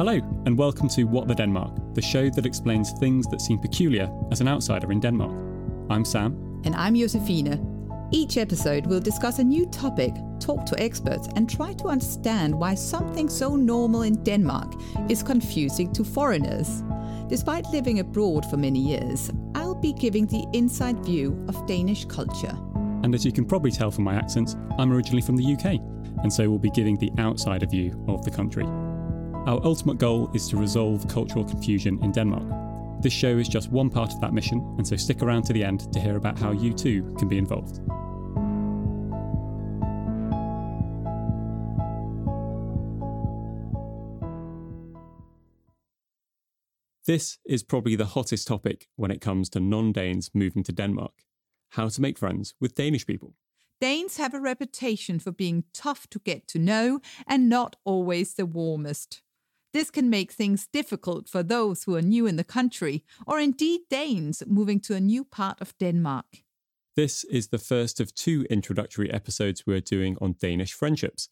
Hello, and welcome to What the Denmark, the show that explains things that seem peculiar as an outsider in Denmark. I'm Sam. And I'm Josefina. Each episode we'll discuss a new topic, talk to experts, and try to understand why something so normal in Denmark is confusing to foreigners. Despite living abroad for many years, I'll be giving the inside view of Danish culture. And as you can probably tell from my accent, I'm originally from the UK, and so we'll be giving the outsider view of the country. Our ultimate goal is to resolve cultural confusion in Denmark. This show is just one part of that mission, and so stick around to the end to hear about how you too can be involved. This is probably the hottest topic when it comes to non Danes moving to Denmark how to make friends with Danish people. Danes have a reputation for being tough to get to know and not always the warmest. This can make things difficult for those who are new in the country, or indeed Danes moving to a new part of Denmark. This is the first of two introductory episodes we're doing on Danish friendships.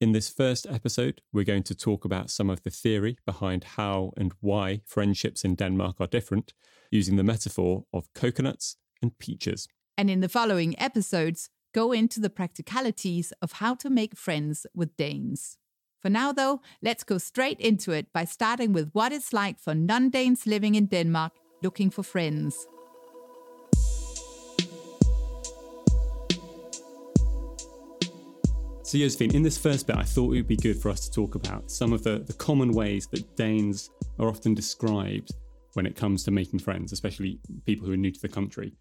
In this first episode, we're going to talk about some of the theory behind how and why friendships in Denmark are different, using the metaphor of coconuts and peaches. And in the following episodes, go into the practicalities of how to make friends with Danes. For now, though, let's go straight into it by starting with what it's like for non Danes living in Denmark looking for friends. So, Josephine, in this first bit, I thought it would be good for us to talk about some of the, the common ways that Danes are often described when it comes to making friends, especially people who are new to the country.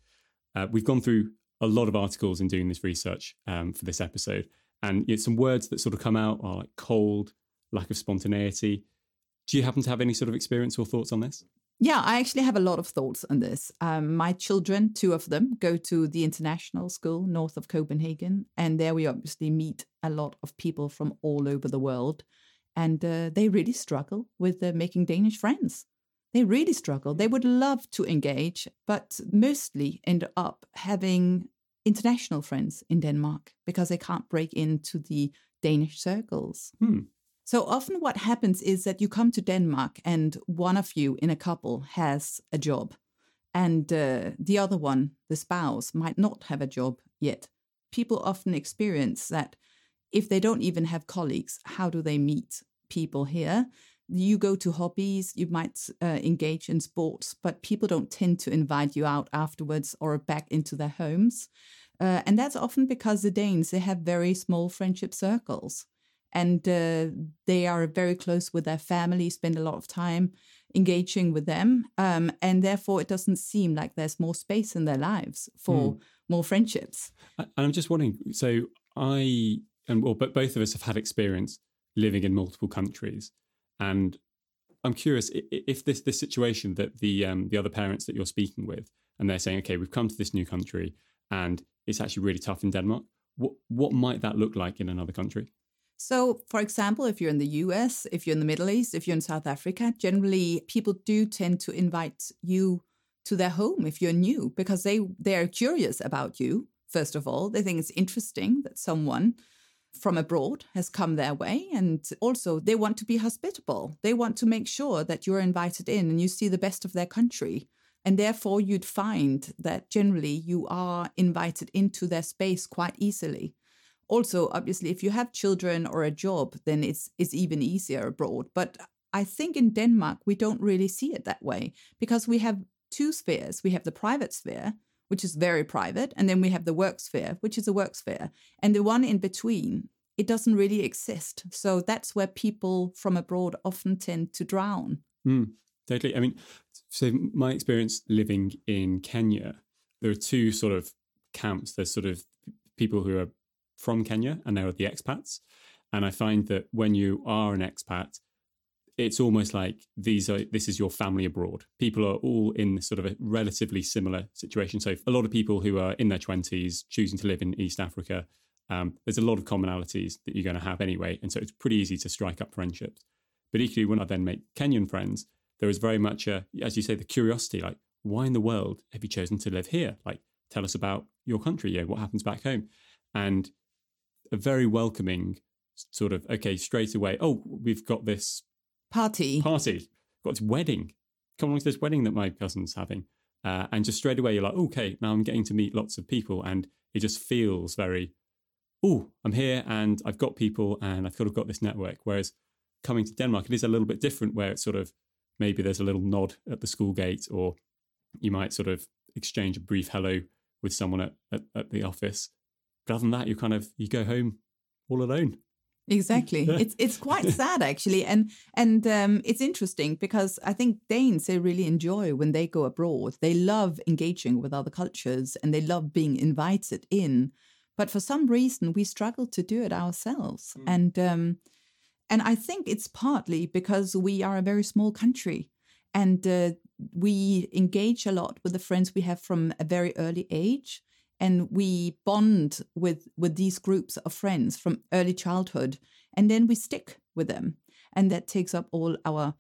Uh, we've gone through a lot of articles in doing this research um, for this episode, and you know, some words that sort of come out are like cold, lack of spontaneity. Do you happen to have any sort of experience or thoughts on this? Yeah, I actually have a lot of thoughts on this. Um, my children, two of them, go to the international school north of Copenhagen, and there we obviously meet a lot of people from all over the world, and uh, they really struggle with uh, making Danish friends. They really struggle. They would love to engage, but mostly end up having international friends in Denmark because they can't break into the Danish circles. Hmm. So often, what happens is that you come to Denmark and one of you in a couple has a job, and uh, the other one, the spouse, might not have a job yet. People often experience that if they don't even have colleagues, how do they meet people here? You go to hobbies, you might uh, engage in sports, but people don't tend to invite you out afterwards or back into their homes. Uh, and that's often because the Danes, they have very small friendship circles and uh, they are very close with their family, spend a lot of time engaging with them, um, and therefore it doesn't seem like there's more space in their lives for mm. more friendships. And I'm just wondering, so I and well, but both of us have had experience living in multiple countries, and I'm curious if this this situation that the um, the other parents that you're speaking with, and they're saying, okay, we've come to this new country, and it's actually really tough in Denmark. What what might that look like in another country? So, for example, if you're in the US, if you're in the Middle East, if you're in South Africa, generally people do tend to invite you to their home if you're new because they they're curious about you. First of all, they think it's interesting that someone from abroad has come their way and also they want to be hospitable. They want to make sure that you're invited in and you see the best of their country. And therefore you'd find that generally you are invited into their space quite easily also obviously if you have children or a job then it's it's even easier abroad but i think in denmark we don't really see it that way because we have two spheres we have the private sphere which is very private and then we have the work sphere which is a work sphere. And the one in between it doesn't really exist. So that's where people from abroad often tend to drown. Mm, totally. I mean so my experience living in kenya there are two sort of camps. There's sort of people who are from Kenya and there are the expats. And I find that when you are an expat, it's almost like these are this is your family abroad. People are all in sort of a relatively similar situation. So a lot of people who are in their twenties choosing to live in East Africa, um, there's a lot of commonalities that you're going to have anyway, and so it's pretty easy to strike up friendships. But equally, when I then make Kenyan friends, there is very much a, as you say, the curiosity, like why in the world have you chosen to live here? Like tell us about your country, yeah, what happens back home, and a very welcoming sort of okay straight away oh we've got this Party. party. Got this wedding. Come along to this wedding that my cousin's having. Uh, and just straight away, you're like, okay, now I'm getting to meet lots of people. And it just feels very, oh, I'm here and I've got people and I've sort of got this network. Whereas coming to Denmark, it is a little bit different where it's sort of maybe there's a little nod at the school gate or you might sort of exchange a brief hello with someone at, at, at the office. But other than that, you kind of, you go home all alone. Exactly. It's it's quite sad actually, and and um, it's interesting because I think Danes they really enjoy when they go abroad. They love engaging with other cultures and they love being invited in. But for some reason, we struggle to do it ourselves, and um, and I think it's partly because we are a very small country, and uh, we engage a lot with the friends we have from a very early age and we bond with with these groups of friends from early childhood and then we stick with them. And that takes up all our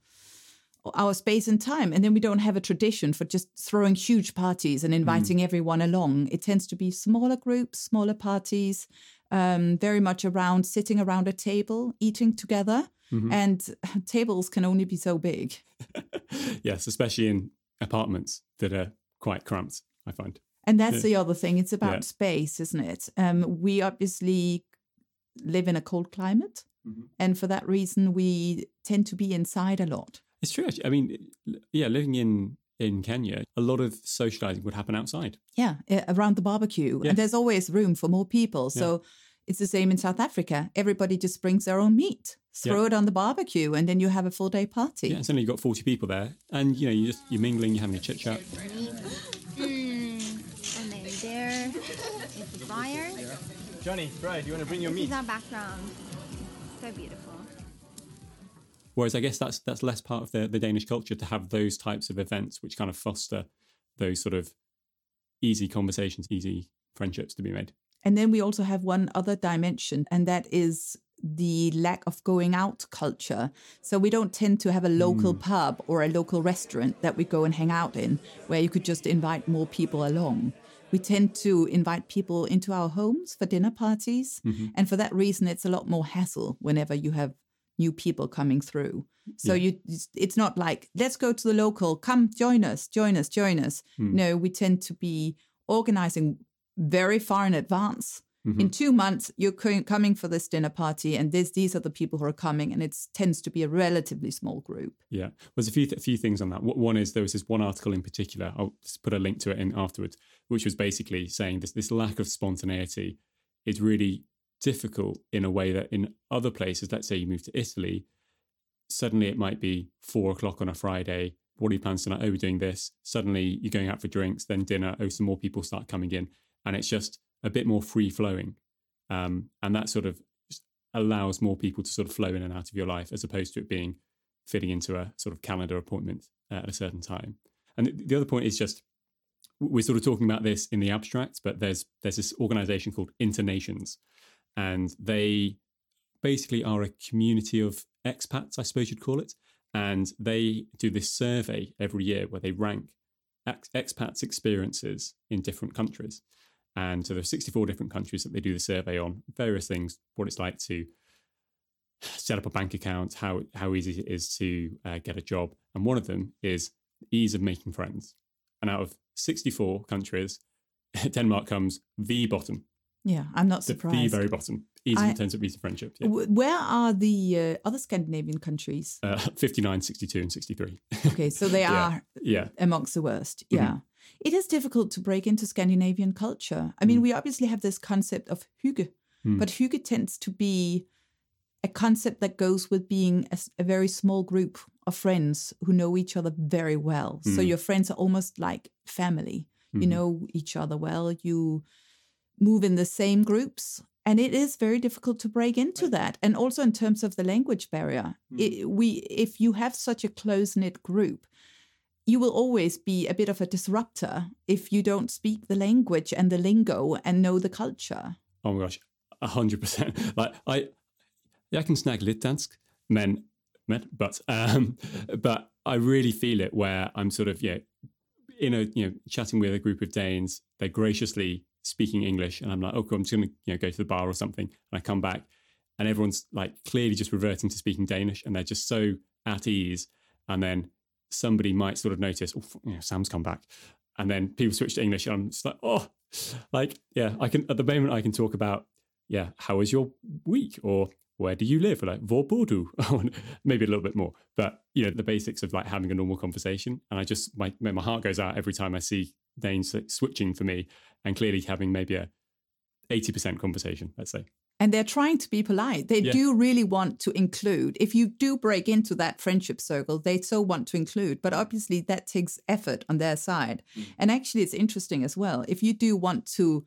our space and time. And then we don't have a tradition for just throwing huge parties and inviting everyone along. It tends to be smaller groups smaller parties um, very much around sitting around a table eating together. And tables can only be so big. Yes, especially in apartments that are quite cramped, I find. And that's the other thing. It's about Yeah. space, isn't it? Um, we obviously live in a cold climate. Mhm. And for that reason, we tend to be inside a lot. It's true. Actually. I mean, yeah, living in in Kenya, a lot of socializing would happen outside. Yeah, around the barbecue. Yeah. And there's always room for more people. So it's the same in South Africa. Everybody just brings their own meat, throw it on the barbecue, and then you have a full day party. Yeah, suddenly you've got forty people there, and you know, you just you're mingling, you're having a chit chat. Mm. And then there is the fire. Johnny, Bride, you want to bring your This meat? is our background. So beautiful. Whereas I guess that's that's less part of the, the Danish culture to have those types of events, which kind of foster those sort of easy conversations, easy friendships to be made. And then we also have one other dimension, and that is the lack of going out culture. So we don't tend to have a local mm. pub or a local restaurant that we go and hang out in where you could just invite more people along. We tend to invite people into our homes for dinner parties. Mm-hmm. And for that reason, it's a lot more hassle whenever you have new people coming through. So you it's not like, let's go to the local, come join us, join us, join us. Hmm. No, we tend to be organizing very far in advance. Mm-hmm. In two months, you're coming for this dinner party, and this, these are the people who are coming, and it tends to be a relatively small group. Yeah, there's a few th- few things on that. One is there was this one article in particular. I'll just put a link to it in afterwards, which was basically saying this this lack of spontaneity is really difficult in a way that in other places, let's say you move to Italy, suddenly it might be four o'clock on a Friday. What are your plans tonight? Oh, we're doing this. Suddenly you're going out for drinks, then dinner. Oh, some more people start coming in, and it's just a bit more free flowing, um, and that sort of allows more people to sort of flow in and out of your life, as opposed to it being fitting into a sort of calendar appointment at a certain time. And the other point is just we're sort of talking about this in the abstract, but there's there's this organization called Internations, and they basically are a community of expats, I suppose you'd call it. And they do this survey every year where they rank ex- expats' experiences in different countries. And so there's 64 different countries that they do the survey on, various things, what it's like to set up a bank account, how how easy it is to uh, get a job, and one of them is ease of making friends. And out of 64 countries, Denmark comes the bottom, Yeah, I'm not the, surprised. the very bottom. Easy I- in terms of friendship. Yeah. W- Where are the uh, other Scandinavian countries? Uh, 59, 62, and 63. Okay, so they Yeah. are yeah, amongst the worst. Mm-hmm. Yeah. It is difficult to break into Scandinavian culture. I Mm. mean, we obviously have this concept of hygge, but hygge tends to be a concept that goes with being a very small group of friends who know each other very well. So Mm. your friends are almost like family. Mm-hmm. You know each other well. You move in the same groups. And it is very difficult to break into that. And also in terms of the language barrier, Mm. it, we if you have such a close knit group, you will always be a bit of a disruptor if you don't speak the language and the lingo and know the culture. Oh my gosh, a hundred percent. Like I, jeg kan snakke lidt dansk, men, men but um, but I really feel it where I'm sort of yeah, in a you know chatting with a group of Danes, they're graciously speaking English, and I'm like, okay, I'm just gonna you know go to the bar or something, and I come back, and everyone's like clearly just reverting to speaking Danish, and they're just so at ease, and then somebody might sort of notice, oh, you know, Sam's come back, and then people switch to English, and I'm just like, oh, like yeah, I can at the moment I can talk about yeah, how was your week? or where do you live? Like, bor? Maybe a little bit more, but you know, the basics of like having a normal conversation. And I just, my, my heart goes out every time I see Danes like, switching for me and clearly having maybe a 80% conversation, let's say. And they're trying to be polite. They Yeah. do really want to include. If you do break into that friendship circle, they so want to include. But obviously, that takes effort on their side. Mm. And actually, it's interesting as well. If you do want to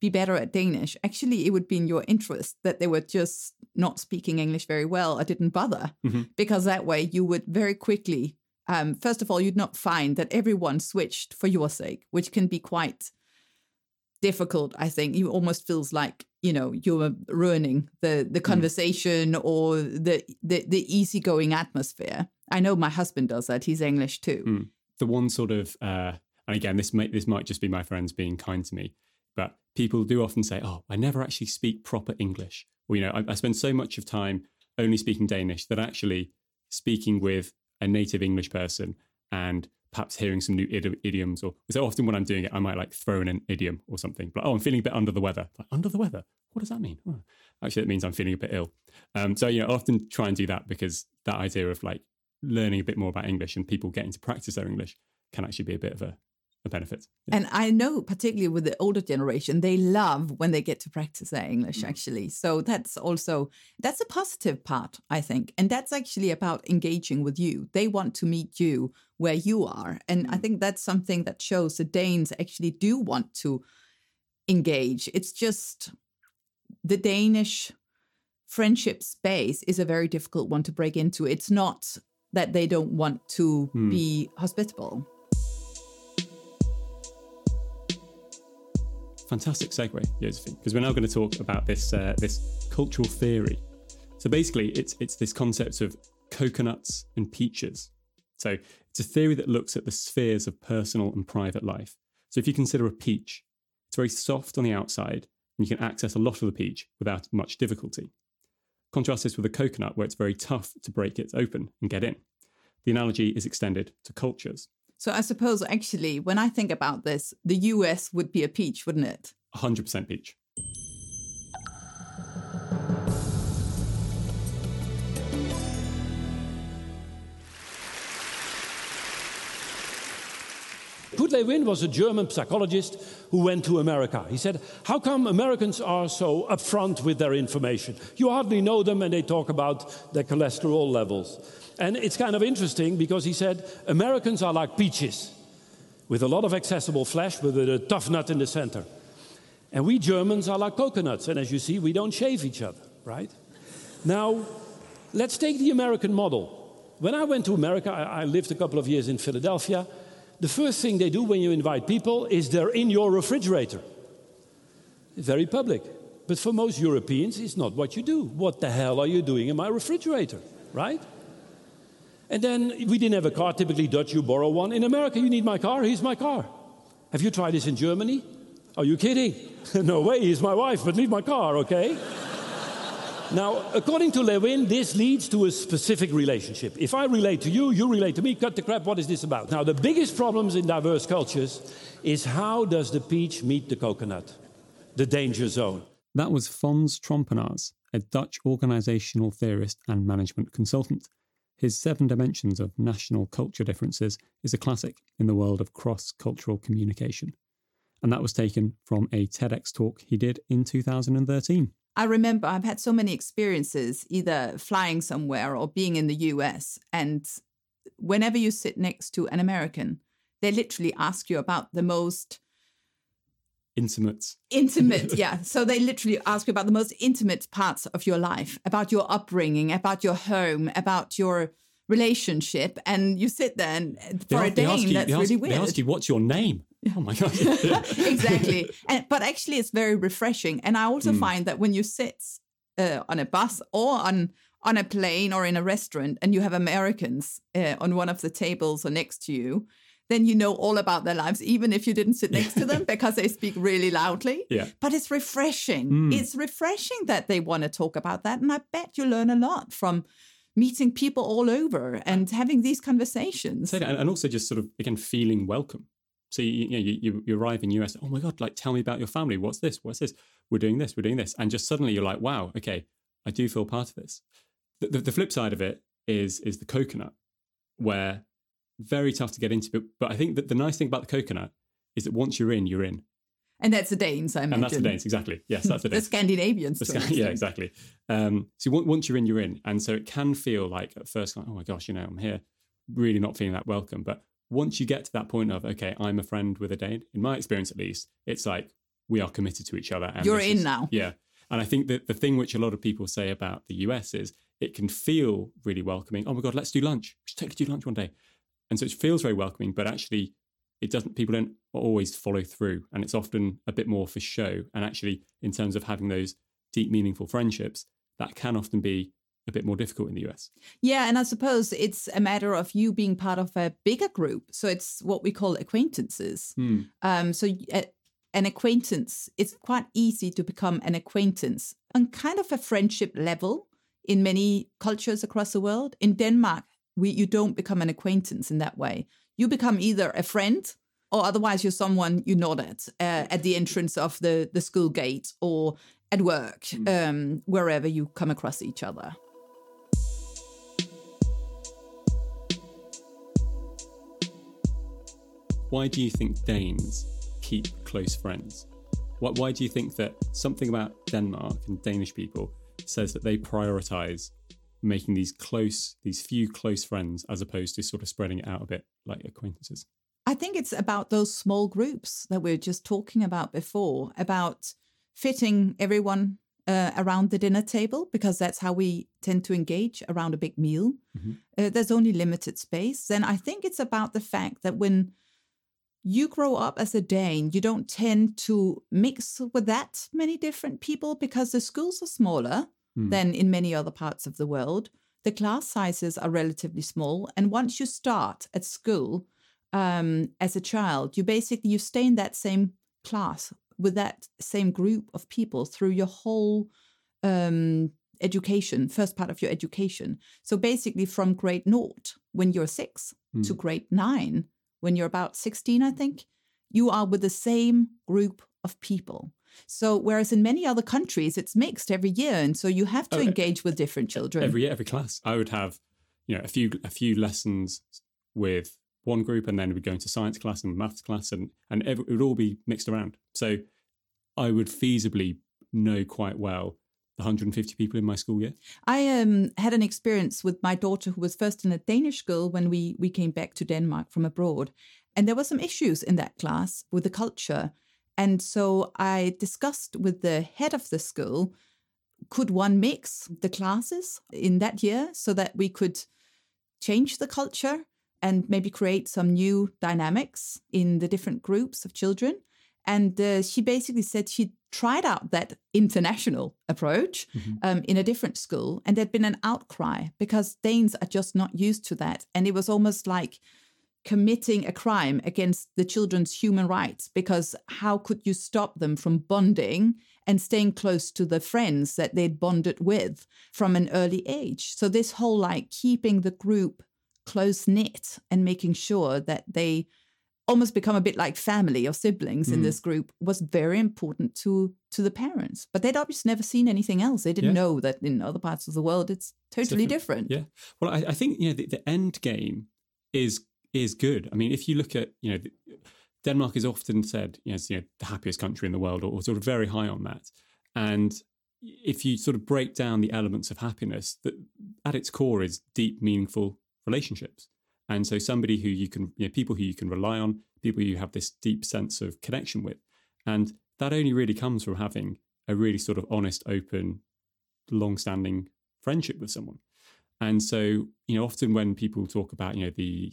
be better at Danish, actually, it would be in your interest that they were just not speaking English very well. Or didn't bother, because that way you would very quickly, um, first of all, you'd not find that everyone switched for your sake, which can be quite difficult i think. It almost feels like you know you're ruining the the conversation or the the, the easygoing atmosphere. I know my husband does that. He's english too. Mm. The one sort of, uh, and again, this might this might just be my friends being kind to me, but people do often say, "Oh, I never actually speak proper English," or you know, I, I spend so much of time only speaking Danish that actually speaking with a native English person and perhaps hearing some new idi- idioms, or so often when I'm doing it, I might like throw in an idiom or something. Like, oh, I'm feeling a bit under the weather. Like, under the weather? What does that mean? Oh, actually, it means I'm feeling a bit ill. Um, so you know, I often try and do that because that idea of like learning a bit more about English and people getting to practice their English can actually be a bit of a, a benefit. Yeah. and i know particularly with the older generation they love when they get to practice their english actually. So that's also that's a positive part i think. And that's actually about engaging with you. They want to meet you where you are. And i think that's something that shows the danes actually do want to engage. It's just the danish friendship space is a very difficult one to break into. It's not that they don't want to Hmm. be hospitable Fantastic segue, Josephine, because we're now going to talk about this uh, this cultural theory. So basically, it's it's this concept of coconuts and peaches. So it's a theory that looks at the spheres of personal and private life. So if you consider a peach, it's very soft on the outside, and you can access a lot of the peach without much difficulty. Contrast this with a coconut, where it's very tough to break it open and get in. The analogy is extended to cultures. So I suppose actually, when I think about this, the US would be a peach, wouldn't it? 100% peach. Kurt Lewin was a German psychologist who went to America. He said, How come Americans are so upfront with their information? You hardly know them and they talk about their cholesterol levels. And it's kind of interesting because he said, Americans are like peaches with a lot of accessible flesh, with a tough nut in the center. And we Germans are like coconuts. And as you see, we don't shave each other, right? Now, let's take the American model. When I went to America, I lived a couple of years in Philadelphia. The first thing they do when you invite people is they're in your refrigerator. Very public. But for most Europeans, it's not what you do. What the hell are you doing in my refrigerator, right? And then we didn't have a car, typically Dutch, you borrow one. In America, you need my car, here's my car. Have you tried this in Germany? Are you kidding? no way, he's my wife, but leave my car, okay? Now, according to Lewin, this leads to a specific relationship. If I relate to you, you relate to me, cut the crap, what is this about? Now, the biggest problems in diverse cultures is how does the peach meet the coconut? The danger zone. That was Fons Trompenaars, a Dutch organisational theorist and management consultant. His Seven Dimensions of National Culture Differences is a classic in the world of cross cultural communication. And that was taken from a TEDx talk he did in 2013. I remember I've had so many experiences, either flying somewhere or being in the US. And whenever you sit next to an American, they literally ask you about the most Intimate. intimate yeah so they literally ask you about the most intimate parts of your life about your upbringing about your home about your relationship and you sit there and They for a they ask dane you- that's they ask- really They weird ask you, what's your name? Oh my God. exactly and, but actually it's very refreshing and i also Hmm. find that when you sit uh, on a bus or on on a plane or in a restaurant and you have americans uh, on one of the tables or next to you then you know all about their lives even if you didn't sit next to them because they speak really loudly Yeah. but it's refreshing Mm. it's refreshing that they want to talk about that and i bet you learn a lot from meeting people all over and having these conversations. And and also just sort of again feeling welcome. So you, you know you, you arrive in US. Oh my god! Like tell me about your family. What's this? What's this? We're doing this. We're doing this. And just suddenly you're like, wow. Okay, I do feel part of this. The, the, the flip side of it is is the coconut, where very tough to get into. But but I think that the nice thing about the coconut is that once you're in, you're in. And that's the Danes, I imagine. And that's the Danes, exactly. Yes, that's the the Danes. Scandinavians. The to Sca- an yeah, exactly. Um, so on- once you're in, you're in, and so it can feel like at first, like, oh my gosh, you know, I'm here, really not feeling that welcome. But once you get to that point of, okay, I'm a friend with a Dane. In my experience, at least, it's like we are committed to each other. You're in is- now. Yeah, and I think that the thing which a lot of people say about the US is it can feel really welcoming. Oh my god, let's do lunch. Just take you to lunch one day, and so it feels very welcoming. But actually, it doesn't. People don't always follow through, and it's often a bit more for show. And actually, in terms of having those deep, meaningful friendships, that can often be a bit more difficult in the US. Yeah, and I suppose it's a matter of you being part of a bigger group. So it's what we call acquaintances. Hmm. Um, so an acquaintance, it's quite easy to become an acquaintance on kind of a friendship level in many cultures across the world. In Denmark, we you don't become an acquaintance in that way. You become either a friend or otherwise you're someone you nod at uh, at the entrance of the, the school gate or at work, um, wherever you come across each other. Why do you think Danes keep close friends? Why, why do you think that something about Denmark and Danish people says that they prioritize making these close, these few close friends as opposed to sort of spreading it out a bit like acquaintances? I think it's about those small groups that we are just talking about before, about fitting everyone uh, around the dinner table, because that's how we tend to engage around a big meal. Uh, there's only limited space. Then I think it's about the fact that when you grow up as a Dane, you don't tend to mix with that many different people because the schools are smaller than in many other parts of the world. The class sizes are relatively small, and once you start at school um, as a child, you basically you stay in that same class with that same group of people through your whole um, education, first part of your education. So basically, from grade naught when you're six to grade nine when you're about 16, I think, you are with the same group of people. So, whereas in many other countries, it's mixed every year. And so you have to Oh, engage with different children. Every year, every class, I would have, you know, a few a few lessons with one group, and then we'd go into science class and maths class, and and it would all be mixed around. So I would feasibly know quite well 150 people in my school year. I um, had an experience with my daughter who was first in a Danish school when we, we came back to Denmark from abroad. And there were some issues in that class with the culture. And so I discussed with the head of the school could one mix the classes in that year so that we could change the culture and maybe create some new dynamics in the different groups of children. And uh, she basically said she tried out that international approach um, in a different school, and there'd been an outcry because Danes are just not used to that. And it was almost like committing a crime against the children's human rights because how could you stop them from bonding and staying close to the friends that they'd bonded with from an early age? So, this whole like keeping the group close knit and making sure that they almost become a bit like family or siblings in mm. this group was very important to to the parents but they'd obviously never seen anything else they didn't Yeah. know that in other parts of the world it's totally different, Yeah. Well, I, I think you know the, the end game is is good. I mean, if you look at you know Denmark is often said you know, it's, you know the happiest country in the world, or, or sort of very high on that. And if you sort of break down the elements of happiness, that at its core is deep, meaningful relationships. And so somebody who you can, you know, people who you can rely on, people you have this deep sense of connection with, and that only really comes from having a really sort of honest, open, long-standing friendship with someone. And so, you know, often when people talk about, you know, the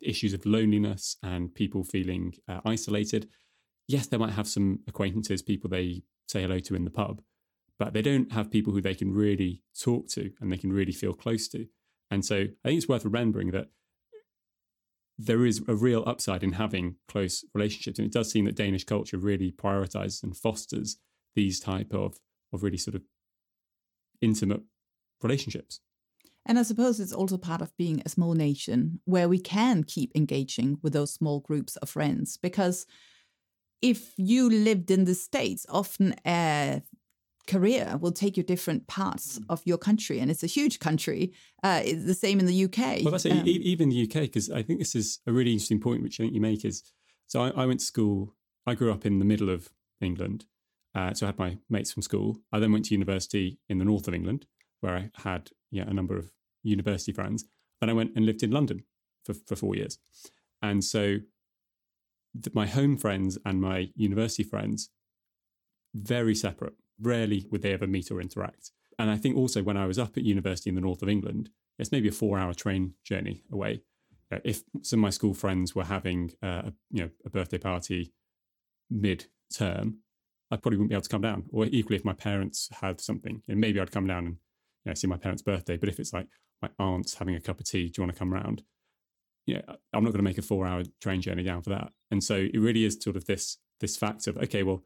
issues of loneliness and people feeling uh, isolated, yes, they might have some acquaintances, people they say hello to in the pub, but they don't have people who they can really talk to and they can really feel close to. And so I think it's worth remembering that there is a real upside in having close relationships. And it does seem that Danish culture really prioritizes and fosters these type of, of really sort of intimate relationships. And I suppose it's also part of being a small nation where we can keep engaging with those small groups of friends. Because if you lived in the States, often a career will take you different parts of your country. And it's a huge country. Uh, it's the same in the UK. Well, that's. Um, E- even the UK, because I think this is a really interesting point, which I think you make is. So I, I went to school. I grew up in the middle of England, uh, so I had my mates from school. I then went to university in the north of England, where I had yeah a number of university friends. Then I went and lived in London for for four years, and so th- my home friends and my university friends very separate. Rarely would they ever meet or interact. And I think also when I was up at university in the north of England, it's maybe a four-hour train journey away. Uh, if some of my school friends were having uh, a, you know a birthday party mid-term, I probably wouldn't be able to come down. Or equally, if my parents had something, and maybe I'd come down and you know, see my parents' birthday. But if it's like my aunt's having a cup of tea, do you want to come round? Yeah, I'm not going to make a four-hour train journey down for that. And so it really is sort of this this fact of okay, well,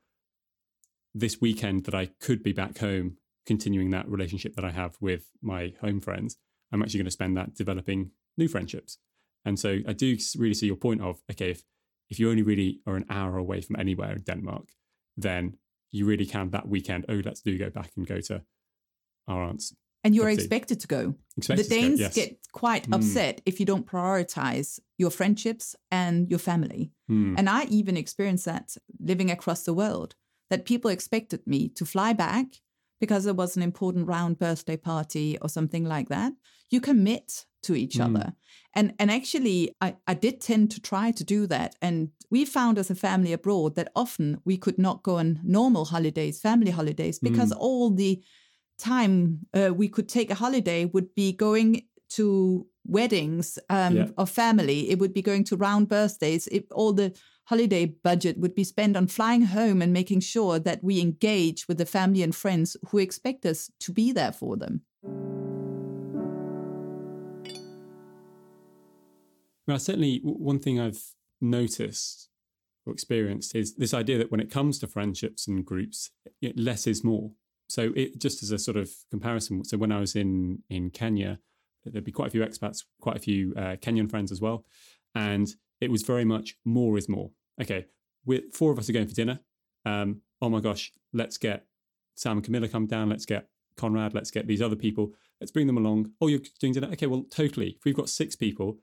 this weekend that I could be back home, continuing that relationship that I have with my home friends, I'm actually going to spend that developing new friendships. And so I do really see your point of okay, if if you only really are an hour away from anywhere in Denmark, then you really can that weekend. Oh, let's do go back and go to our aunt's. and you're expected to go. Expected the to go, Danes yes. get quite Mm. upset if you don't prioritize your friendships and your family. Hmm. And I even experienced that living across the world, that people expected me to fly back because there was an important round birthday party or something like that. You commit to each Mm. other. And and actually I, I did tend to try to do that. And we found as a family abroad that often we could not go on normal holidays, family holidays, because all the time uh, we could take a holiday would be going to weddings um, Yeah. of family. It would be going to round birthdays. It, all the holiday budget would be spent on flying home and making sure that we engage with the family and friends who expect us to be there for them. Well, certainly one thing I've noticed or experienced is this idea that when it comes to friendships and groups, less is more. So it just as a sort of comparison. So when I was in in Kenya, there'd be quite a few expats, quite a few uh, Kenyan friends as well, and it was very much more is more. Okay, we're four of us are going for dinner. Um, oh my gosh, let's get Sam and Camilla come down. Let's get Conrad. Let's get these other people. Let's bring them along. Oh, you're doing dinner. Okay, well, totally. If we've got six people,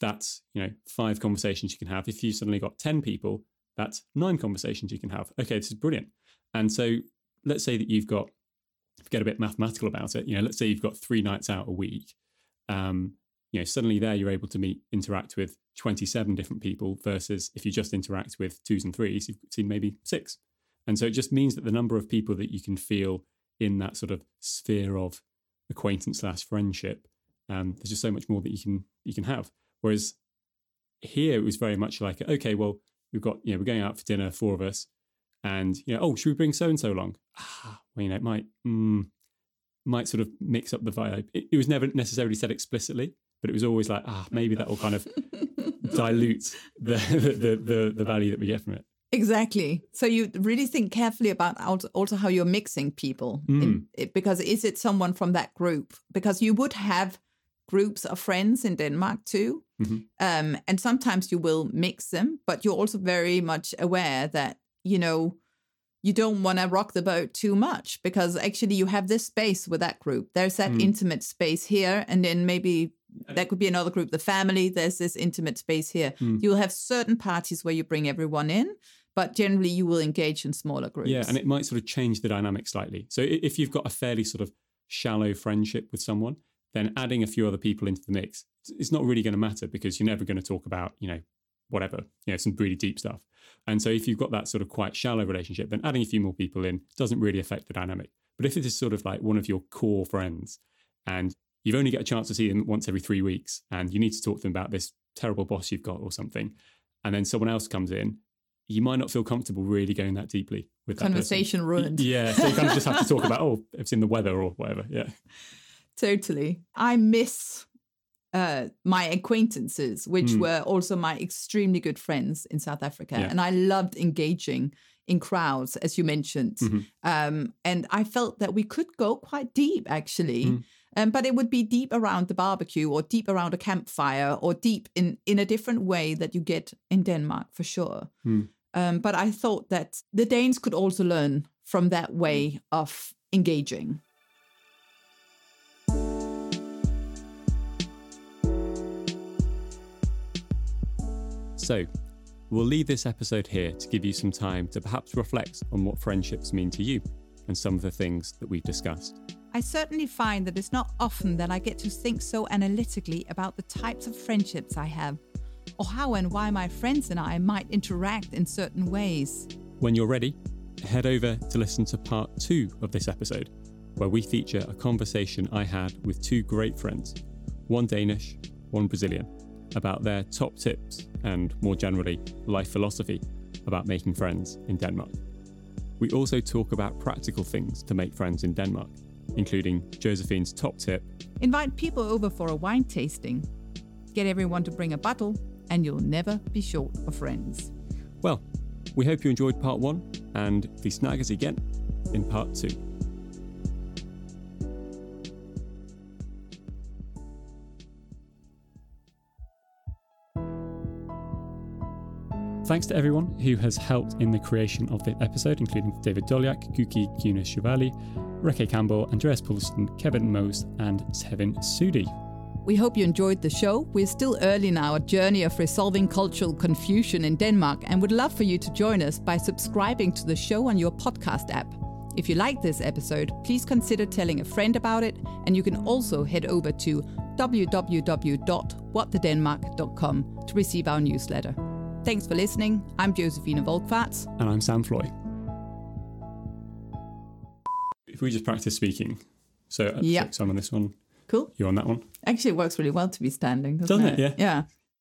that's you know five conversations you can have. If you suddenly got ten people, that's nine conversations you can have. Okay, this is brilliant. And so let's say that you've got, if you get a bit mathematical about it, you know, let's say you've got three nights out a week. Um, you know, suddenly there you're able to meet, interact with 27 different people versus if you just interact with twos and threes, you've seen maybe six. And so it just means that the number of people that you can feel in that sort of sphere of acquaintance slash friendship, um, there's just so much more that you can you can have. Whereas here it was very much like, okay, well, we've got, you know, we're going out for dinner, four of us, and you know, oh, should we bring so and so along? Ah, well, you know, it might mm, might sort of mix up the vibe. It, it was never necessarily said explicitly, but it was always like, ah, maybe that will kind of dilute the, the the the value that we get from it. Exactly. So you really think carefully about also- how you're mixing people, in, it, because is it someone from that group? Because you would have groups of friends in Denmark too, um, and sometimes you will mix them, but you're also very much aware that you know you don't want to rock the boat too much because actually you have this space with that group. There's that mm. intimate space here, and then maybe that could be another group, the family. There's this intimate space here. Mm. You'll have certain parties where you bring everyone in, but generally you will engage in smaller groups. Yeah, and it might sort of change the dynamic slightly. So if you've got a fairly sort of shallow friendship with someone, then adding a few other people into the mix, it's not really going to matter because you're never going to talk about, you know, whatever, you know, some really deep stuff. And so if you've got that sort of quite shallow relationship, then adding a few more people in doesn't really affect the dynamic. But if it is sort of like one of your core friends and you've only got a chance to see them once every three weeks and you need to talk to them about this terrible boss you've got or something, and then someone else comes in, you might not feel comfortable really going that deeply with that person. Conversation ruined. Yeah, so you kind of just have to talk about oh, it's in the weather or whatever. Yeah, Totally. I miss uh, my acquaintances, which were also my extremely good friends in South Africa. Yeah. And I loved engaging in crowds, as you mentioned. Mm-hmm. Um, and I felt that we could go quite deep, actually. Mm. Um, but it would be deep around the barbecue or deep around a campfire or deep in, in a different way that you get in Denmark for sure. Um, but I thought that the Danes could also learn from that way of engaging. So, we'll leave this episode here to give you some time to perhaps reflect on what friendships mean to you and some of the things that we've discussed. I certainly find that it's not often that I get to think so analytically about the types of friendships I have, or how and why my friends and I might interact in certain ways. When you're ready, head over to listen to part two of this episode, where we feature a conversation I had with two great friends, one Danish, one Brazilian, about their top tips and, more generally, life philosophy about making friends in Denmark. We also talk about practical things to make friends in Denmark, including Josephine's top tip Invite people over for a wine tasting. Get everyone to bring a bottle, and you'll never be short of friends. Well, we hope you enjoyed part one, and vi snakkes again in part two. Thanks to everyone who has helped in the creation of this episode, including David Dolyak, Guki Kuna Shivali, Reke Campbell, Andreas Poulsen, Kevin Mose, and Tevin Sudi. We hope you enjoyed the show. We're still early in our journey of resolving cultural confusion in Denmark and would love for you to join us by subscribing to the show on your podcast app. If you like this episode, please consider telling a friend about it, and you can also head over to www.whatthedenmark.com to receive our newsletter. Thanks for listening. I'm Josephine Volkvarts. And I'm Sam Floy. If we just practice speaking, so, uh, Yeah. so I'm on this one, Cool. you're on that one. Actually, it works really well to be standing, doesn't, Doesn't it? Yeah. Yeah.